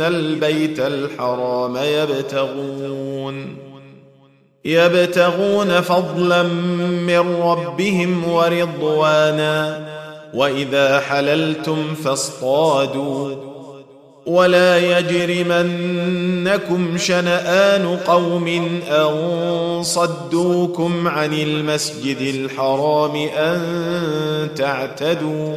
آمين البيت الحرام يبتغون يبتغون فضلا من ربهم ورضوانا واذا حللتم فاصطادوا ولا يجرمنكم شنآن قوم أن صدوكم عن المسجد الحرام أن تعتدوا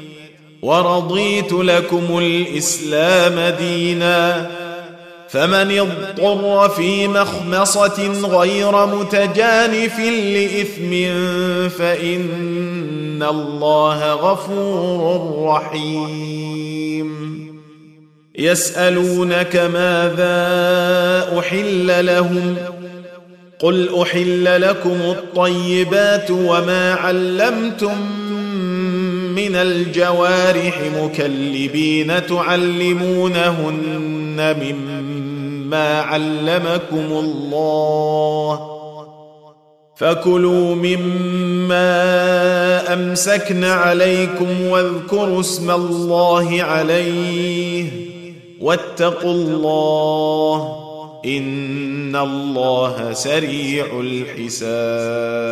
ورضيت لكم الإسلام دينا فمن اضطر في مخمصة غير متجانف لإثم فإن الله غفور رحيم. يسألونك ماذا أحل لهم؟ قل أحل لكم الطيبات وما علمتم من الجوارح مكلبين تعلمونهن مما علمكم الله فكلوا مما أمسكن عليكم واذكروا اسم الله عليه واتقوا الله إن الله سريع الحساب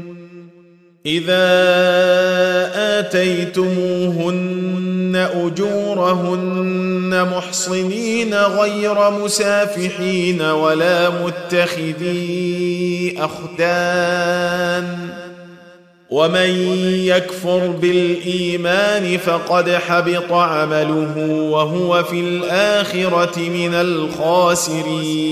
إذا آتيتموهن أجورهن محصنين غير مسافحين ولا متخذي أخدان ومن يكفر بالإيمان فقد حبط عمله وهو في الآخرة من الخاسرين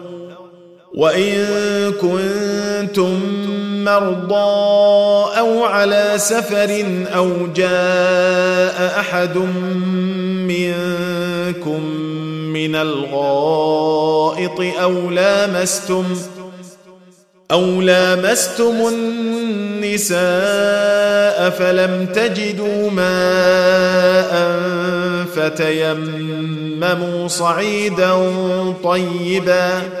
وإن كنتم مرضى أو على سفر أو جاء أحد منكم من الغائط أو لامستم أو لامستم النساء فلم تجدوا ماء فتيمموا صعيدا طيبا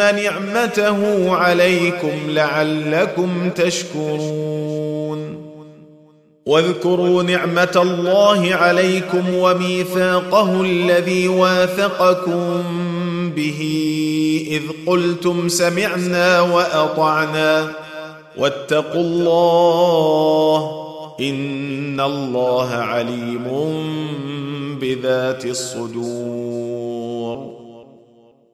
نعمته عليكم لعلكم تشكرون واذكروا نعمه الله عليكم وميثاقه الذي واثقكم به اذ قلتم سمعنا واطعنا واتقوا الله ان الله عليم بذات الصدور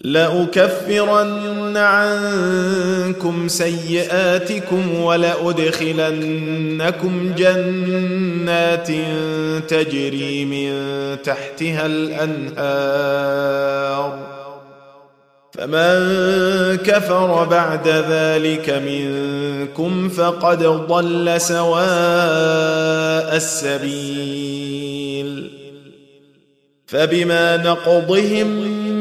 لأكفرن عنكم سيئاتكم ولأدخلنكم جنات تجري من تحتها الأنهار. فمن كفر بعد ذلك منكم فقد ضل سواء السبيل. فبما نقضهم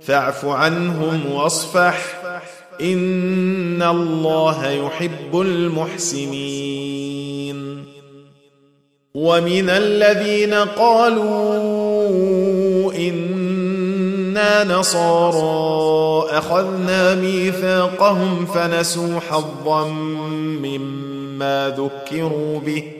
فاعف عنهم واصفح. إن الله يحب المحسنين. ومن الذين قالوا إنا نصارى أخذنا ميثاقهم فنسوا حظا مما ذكروا به.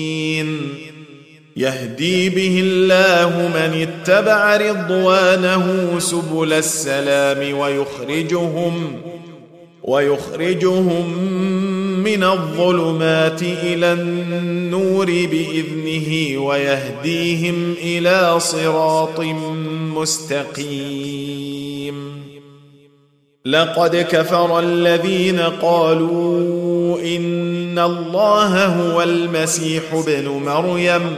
يهدي به الله من اتبع رضوانه سبل السلام ويخرجهم ويخرجهم من الظلمات إلى النور بإذنه ويهديهم إلى صراط مستقيم. لقد كفر الذين قالوا إن الله هو المسيح ابن مريم.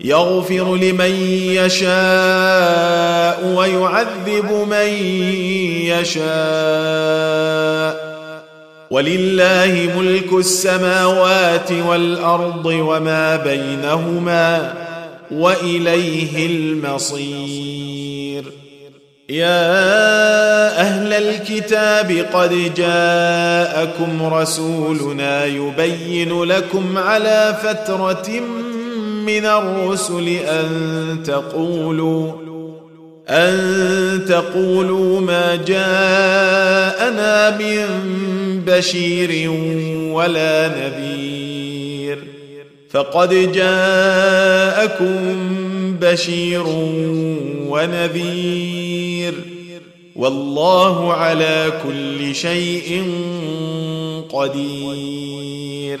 يغفر لمن يشاء ويعذب من يشاء. ولله ملك السماوات والأرض وما بينهما وإليه المصير. يا أهل الكتاب قد جاءكم رسولنا يبين لكم على فترة من الرسل أن تقولوا أن تقولوا ما جاءنا من بشير ولا نذير. فقد جاءكم بشير ونذير. والله على كل شيء قدير.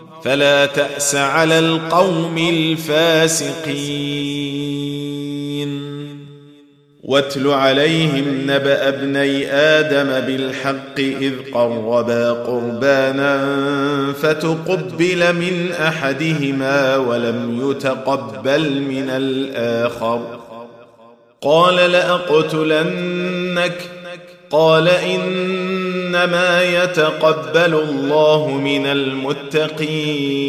فلا تأس على القوم الفاسقين. واتل عليهم نبأ ابني آدم بالحق إذ قربا قربانا فتقبل من أحدهما ولم يتقبل من الآخر. قال لأقتلنك قال إنما يتقبل الله من المتقين.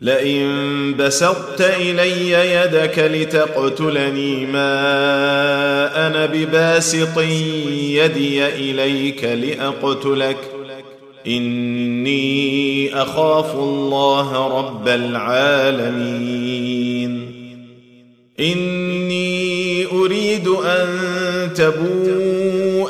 لئن بسطت إلي يدك لتقتلني ما أنا بباسط يدي إليك لأقتلك. إني أخاف الله رب العالمين. إني أريد أن تبوء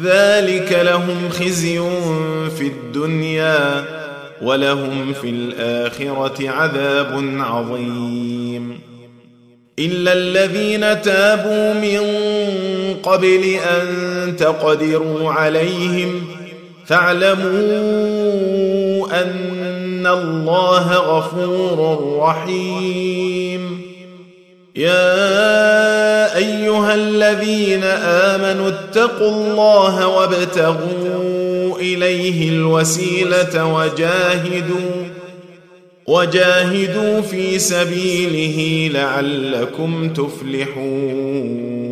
ذلك لهم خزي في الدنيا ولهم في الآخرة عذاب عظيم. إلا الذين تابوا من قبل أن تقدروا عليهم فاعلموا أن الله غفور رحيم. يا أيها الذين آمنوا اتقوا الله وابتغوا إليه الوسيلة وجاهدوا وجاهدوا في سبيله لعلكم تفلحون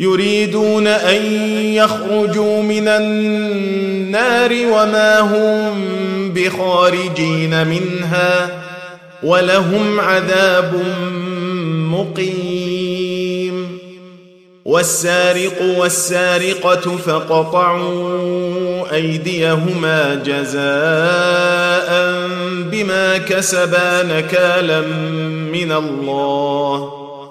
يريدون أن يخرجوا من النار وما هم بخارجين منها ولهم عذاب مقيم. والسارق والسارقة فقطعوا أيديهما جزاء بما كسبا نكالا من الله.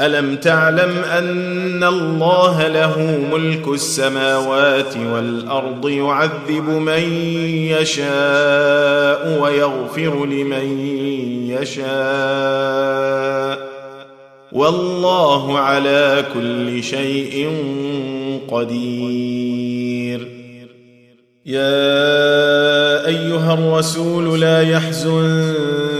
ألم تعلم أن الله له ملك السماوات والأرض يعذب من يشاء ويغفر لمن يشاء؟ والله على كل شيء قدير. يا أيها الرسول لا يحزنك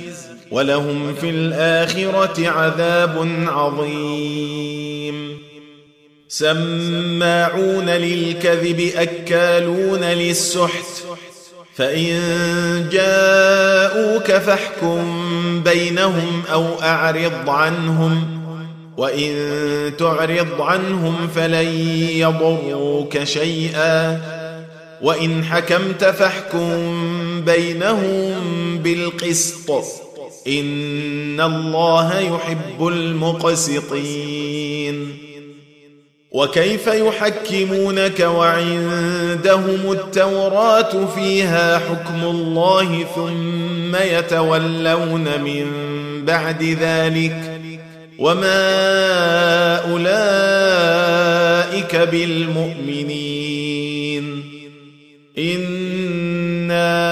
ولهم في الآخرة عذاب عظيم. سماعون للكذب أكالون للسحت. فإن جاءوك فاحكم بينهم أو أعرض عنهم. وإن تعرض عنهم فلن يضروك شيئا. وإن حكمت فاحكم بينهم بالقسط. ان الله يحب المقسطين وكيف يحكمونك وعندهم التوراه فيها حكم الله ثم يتولون من بعد ذلك وما اولئك بالمؤمنين أنا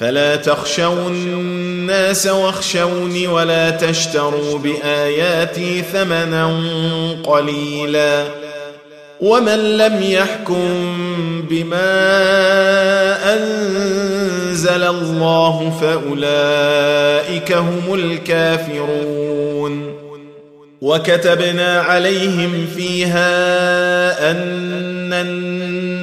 فلا تخشوا الناس واخشوني ولا تشتروا بآياتي ثمنا قليلا ومن لم يحكم بما أنزل الله فأولئك هم الكافرون وكتبنا عليهم فيها أن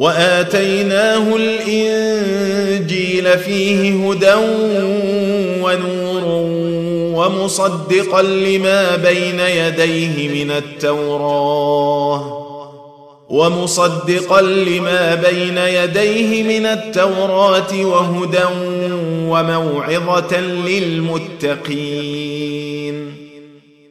وآتيناه الإنجيل فيه هدى ونور ومصدقا لما بين يديه من التوراة ومصدقا لما بين يديه من التوراة وهدى وموعظة للمتقين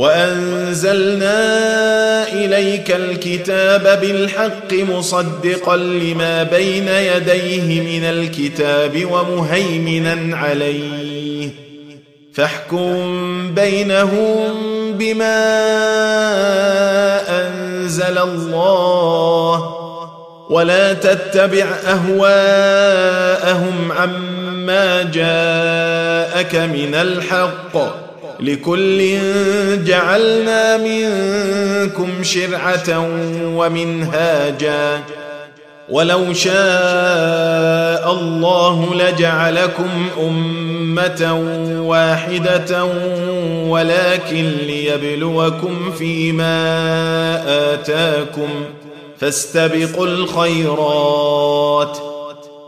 وأنزلنا إليك الكتاب بالحق مصدقا لما بين يديه من الكتاب ومهيمنا عليه. فاحكم بينهم بما أنزل الله ولا تتبع أهواءهم عما جاءك من الحق. لكل جعلنا منكم شرعة ومنهاجا. ولو شاء الله لجعلكم أمة واحدة ولكن ليبلوكم فيما آتاكم. فاستبقوا الخيرات.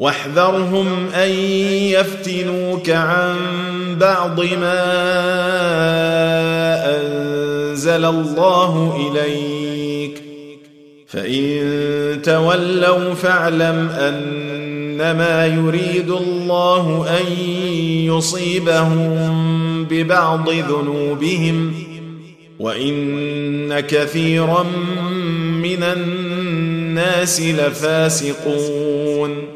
واحذرهم أن يفتنوك عن بعض ما أنزل الله إليك. فإن تولوا فاعلم أنما يريد الله أن يصيبهم ببعض ذنوبهم وإن كثيرا من الناس لفاسقون.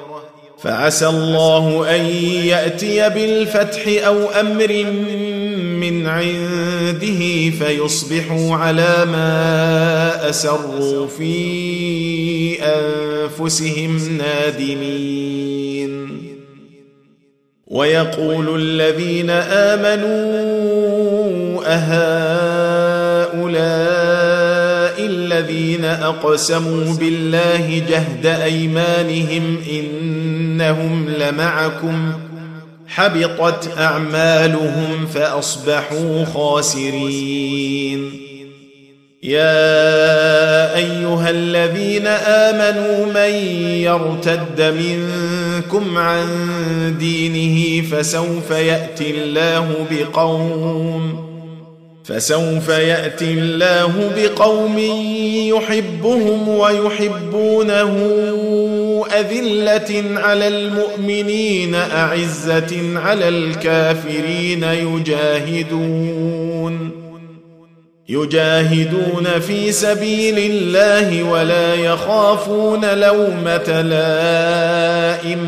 فعسى الله أن يأتي بالفتح أو أمر من عنده فيصبحوا على ما أسروا في أنفسهم نادمين. ويقول الذين آمنوا أهؤلاء الذين أقسموا بالله جهد أيمانهم إنهم لمعكم حبطت أعمالهم فأصبحوا خاسرين. يا أيها الذين آمنوا من يرتد منكم عن دينه فسوف يأتي الله بقوم فسوف يأتي الله بقوم يحبهم ويحبونه أذلة على المؤمنين أعزة على الكافرين يجاهدون. يجاهدون في سبيل الله ولا يخافون لومة لائم.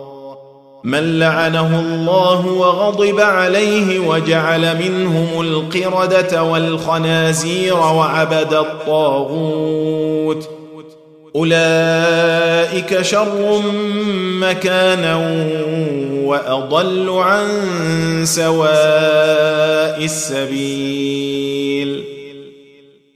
من لعنه الله وغضب عليه وجعل منهم القردة والخنازير وعبد الطاغوت. أولئك شر مكانا وأضل عن سواء السبيل.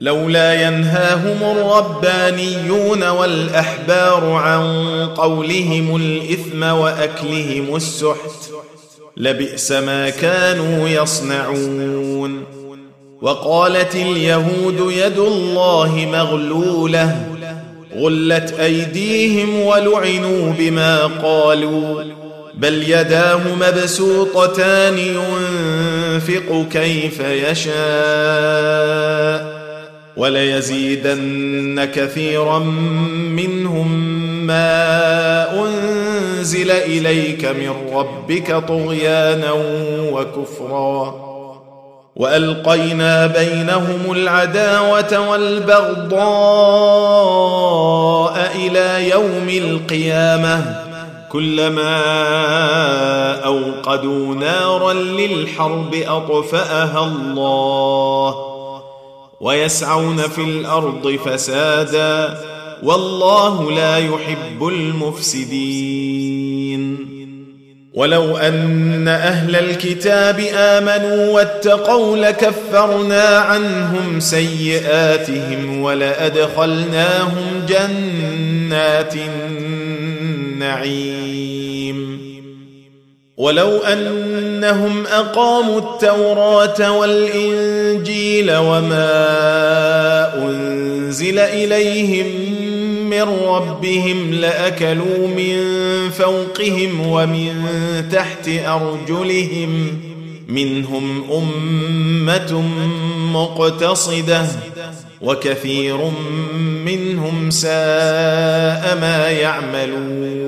لولا ينهاهم الربانيون والأحبار عن قولهم الإثم وأكلهم السحت لبئس ما كانوا يصنعون. وقالت اليهود يد الله مغلولة غلت أيديهم ولعنوا بما قالوا بل يداه مبسوطتان ينفق كيف يشاء. وليزيدن كثيرا منهم ما أنزل إليك من ربك طغيانا وكفرا. وألقينا بينهم العداوة والبغضاء إلى يوم القيامة. كلما أوقدوا نارا للحرب أطفأها الله. ويسعون في الأرض فسادا والله لا يحب المفسدين. ولو أن أهل الكتاب آمنوا واتقوا لكفرنا عنهم سيئاتهم ولأدخلناهم جنات النعيم. ولو أنهم أقاموا التوراة والإنجيل وما أنزل إليهم من ربهم لأكلوا من فوقهم ومن تحت أرجلهم منهم أمة مقتصدة وكثير منهم ساء ما يعملون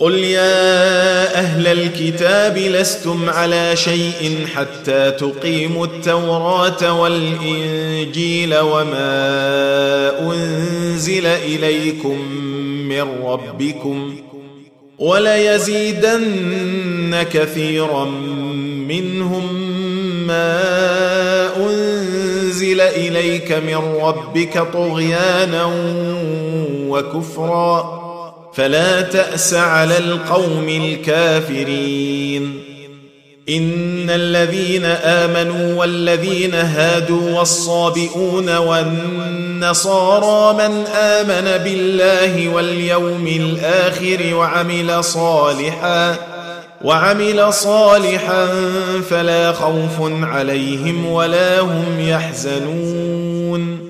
قل يا أهل الكتاب لستم على شيء حتى تقيموا التوراة والإنجيل وما أنزل إليكم من ربكم وليزيدن كثيرا منهم ما أنزل إليك من ربك طغيانا وكفرا فلا تأس على القوم الكافرين. إن الذين آمنوا والذين هادوا والصابئون والنصارى من آمن بالله واليوم الآخر وعمل صالحا وعمل صالحا فلا خوف عليهم ولا هم يحزنون.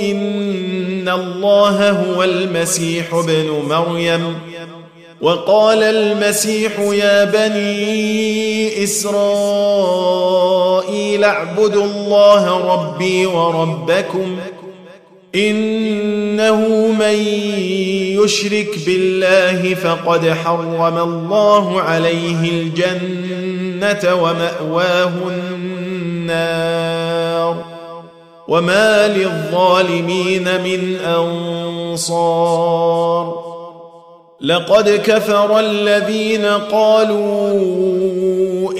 ان الله هو المسيح ابن مريم. وقال المسيح يا بني اسرائيل اعبدوا الله ربي وربكم انه من يشرك بالله فقد حرم الله عليه الجنه وماواه النار. وما للظالمين من انصار لقد كفر الذين قالوا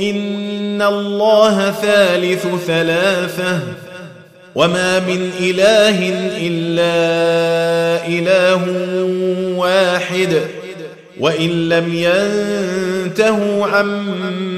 ان الله ثالث ثلاثة وما من اله الا اله واحد وان لم ينتهوا عما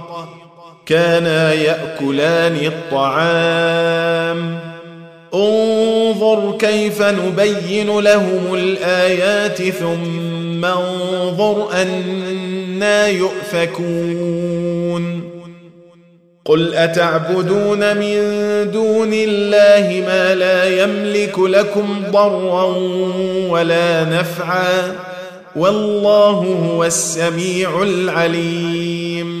كانا يأكلان الطعام. انظر كيف نبين لهم الآيات ثم انظر أنا يؤفكون. قل أتعبدون من دون الله ما لا يملك لكم ضرا ولا نفعا. والله هو السميع العليم.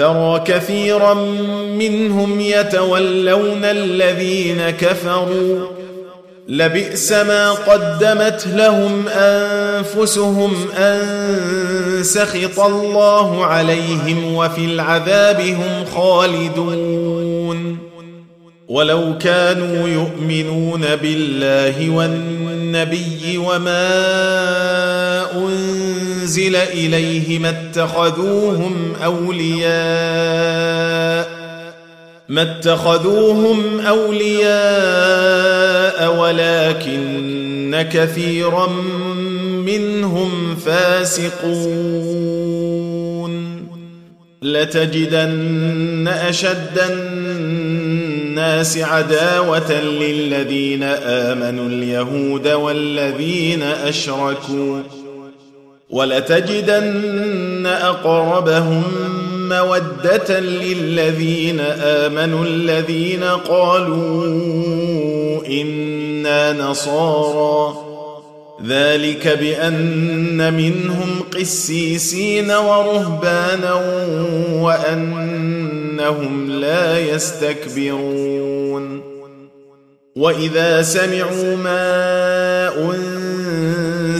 ترى كثيرا منهم يتولون الذين كفروا. لبئس ما قدمت لهم أنفسهم أن سخط الله عليهم وفي العذاب هم خالدون. ولو كانوا يؤمنون بالله والنبي وما أنزل اليه ما اتخذوهم أولياء ما اتخذوهم أولياء ولكن كثيرا منهم فاسقون. لتجدن أشد الناس عداوة للذين آمنوا اليهود والذين أشركوا. ولتجدن أقربهم مودة للذين آمنوا الذين قالوا إنا نصارى. ذلك بأن منهم قسيسين ورهبانا وأنهم لا يستكبرون. وإذا سمعوا ما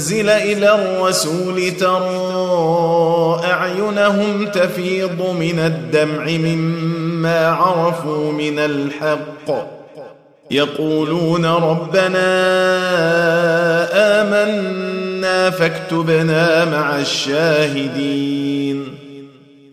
أنزل إلى الرسول ترى أعينهم تفيض من الدمع مما عرفوا من الحق. يقولون ربنا آمنا فاكتبنا مع الشاهدين.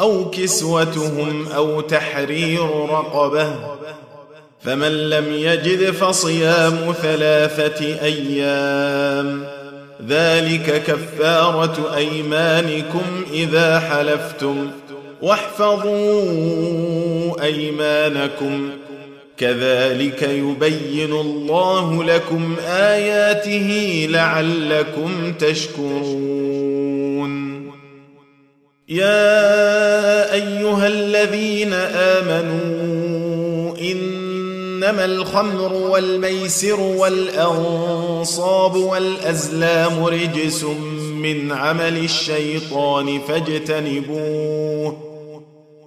أو كسوتهم أو تحرير رقبة فمن لم يجد فصيام ثلاثة أيام ذلك كفارة أيمانكم إذا حلفتم واحفظوا أيمانكم كذلك يبين الله لكم آياته لعلكم تشكرون يا أيها الذين آمنوا إنما الخمر والميسر والأنصاب والأزلام رجس من عمل الشيطان فاجتنبوه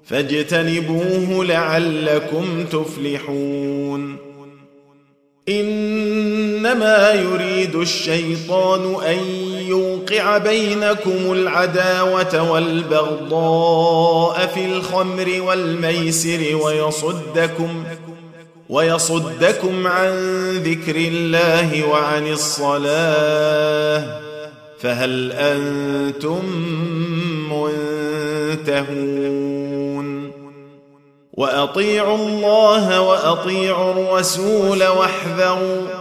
فاجتنبوه لعلكم تفلحون إنما يريد الشيطان أن يوقع بينكم العداوة والبغضاء في الخمر والميسر ويصدكم ويصدكم عن ذكر الله وعن الصلاة فهل أنتم منتهون؟ وأطيعوا الله وأطيعوا الرسول واحذروا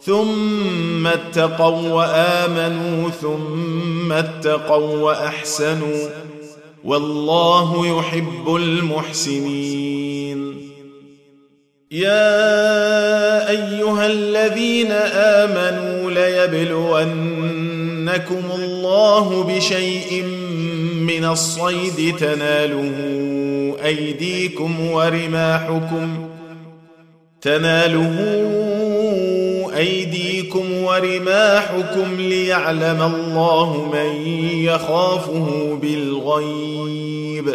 ثم اتقوا وآمنوا ثم اتقوا وأحسنوا. والله يحب المحسنين. يا أيها الذين آمنوا ليبلونكم الله بشيء من الصيد. تناله أيديكم ورماحكم. تناله أيديكم ورماحكم ليعلم الله من يخافه بالغيب.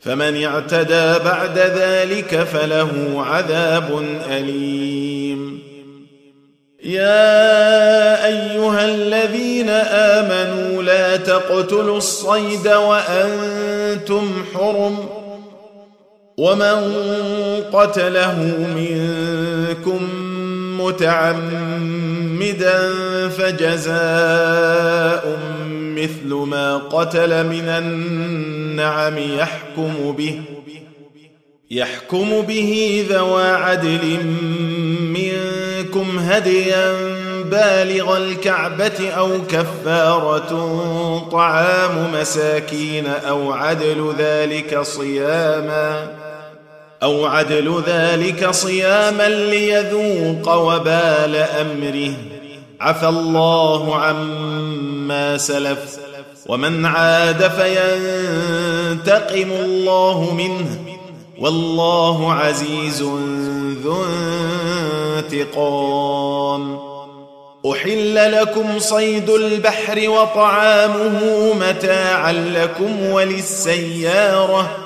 فمن اعتدى بعد ذلك فله عذاب أليم. يا أيها الذين آمنوا لا تقتلوا الصيد وأنتم حرم. ومن قتله منكم متعمدا فجزاء مثل ما قتل من النعم يحكم به يحكم به ذوى عدل منكم هديا بالغ الكعبة أو كفارة طعام مساكين أو عدل ذلك صياما أو عدل ذلك صياما ليذوق وبال أمره. عفى الله عما سلف. ومن عاد فينتقم الله منه. والله عزيز ذو انتقام. أحل لكم صيد البحر وطعامه متاعا لكم وللسيارة.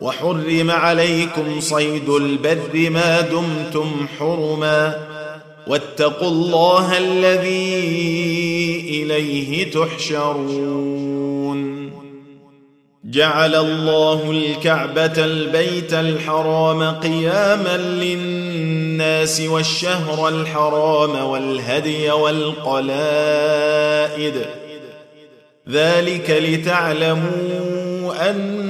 وحرم عليكم صيد البر ما دمتم حرما واتقوا الله الذي إليه تحشرون. جعل الله الكعبة البيت الحرام قياما للناس والشهر الحرام والهدي والقلائد. ذلك لتعلموا أن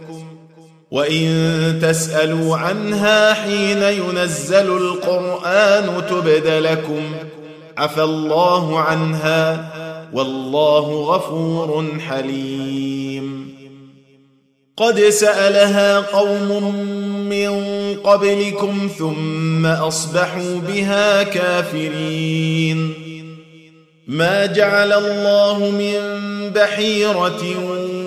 وإن تسألوا عنها حين ينزل القرآن تبد لكم. عفى الله عنها والله غفور حليم. قد سألها قوم من قبلكم ثم أصبحوا بها كافرين. ما جعل الله من بحيرة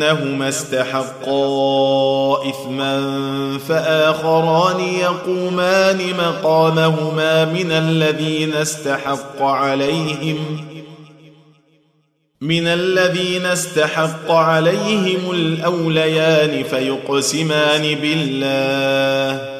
إنهما استحقا إثما فآخران يقومان مقامهما من الذين استحق عليهم من الذين استحق عليهم الأوليان فيقسمان بالله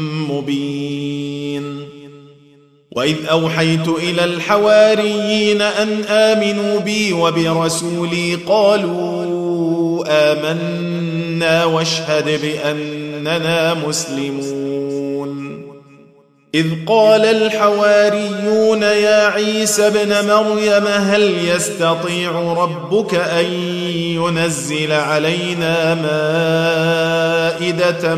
مبين وإذ أوحيت إلى الحواريين أن آمنوا بي وبرسولي قالوا آمنا واشهد بأننا مسلمون. إذ قال الحواريون يا عيسى ابن مريم هل يستطيع ربك أن ينزل علينا مائدة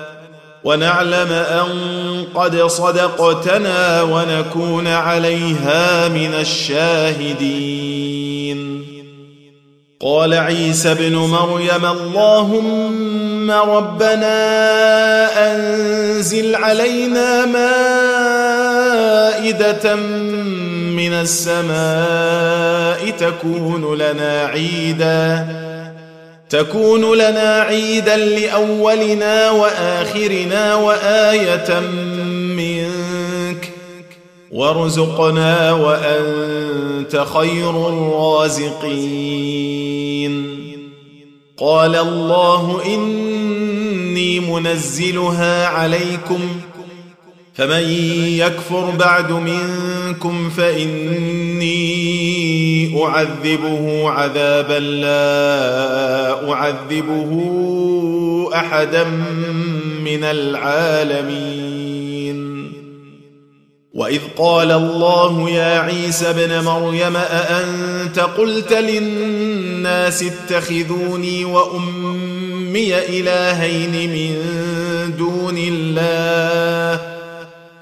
ونعلم أن قد صدقتنا ونكون عليها من الشاهدين. قال عيسى ابن مريم اللهم ربنا أنزل علينا مائدة من السماء تكون لنا عيدا. تكون لنا عيدا لأولنا وآخرنا وآية منك وارزقنا وأنت خير الرازقين. قال الله إني منزلها عليكم فمن يكفر بعد منكم فإني أعذبه عذابا لا أعذبه أحدا من العالمين. وإذ قال الله يا عيسى ابن مريم أأنت قلت للناس اتخذوني وأمي إلهين من دون الله؟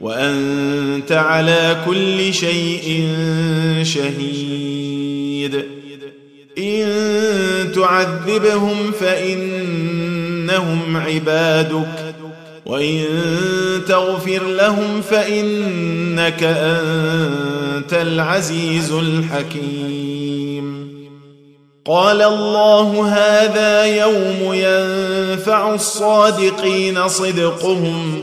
وأنت على كل شيء شهيد. إن تعذبهم فإنهم عبادك وإن تغفر لهم فإنك أنت العزيز الحكيم. قال الله هذا يوم ينفع الصادقين صدقهم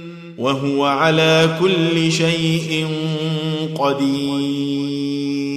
وهو على كل شيء قدير.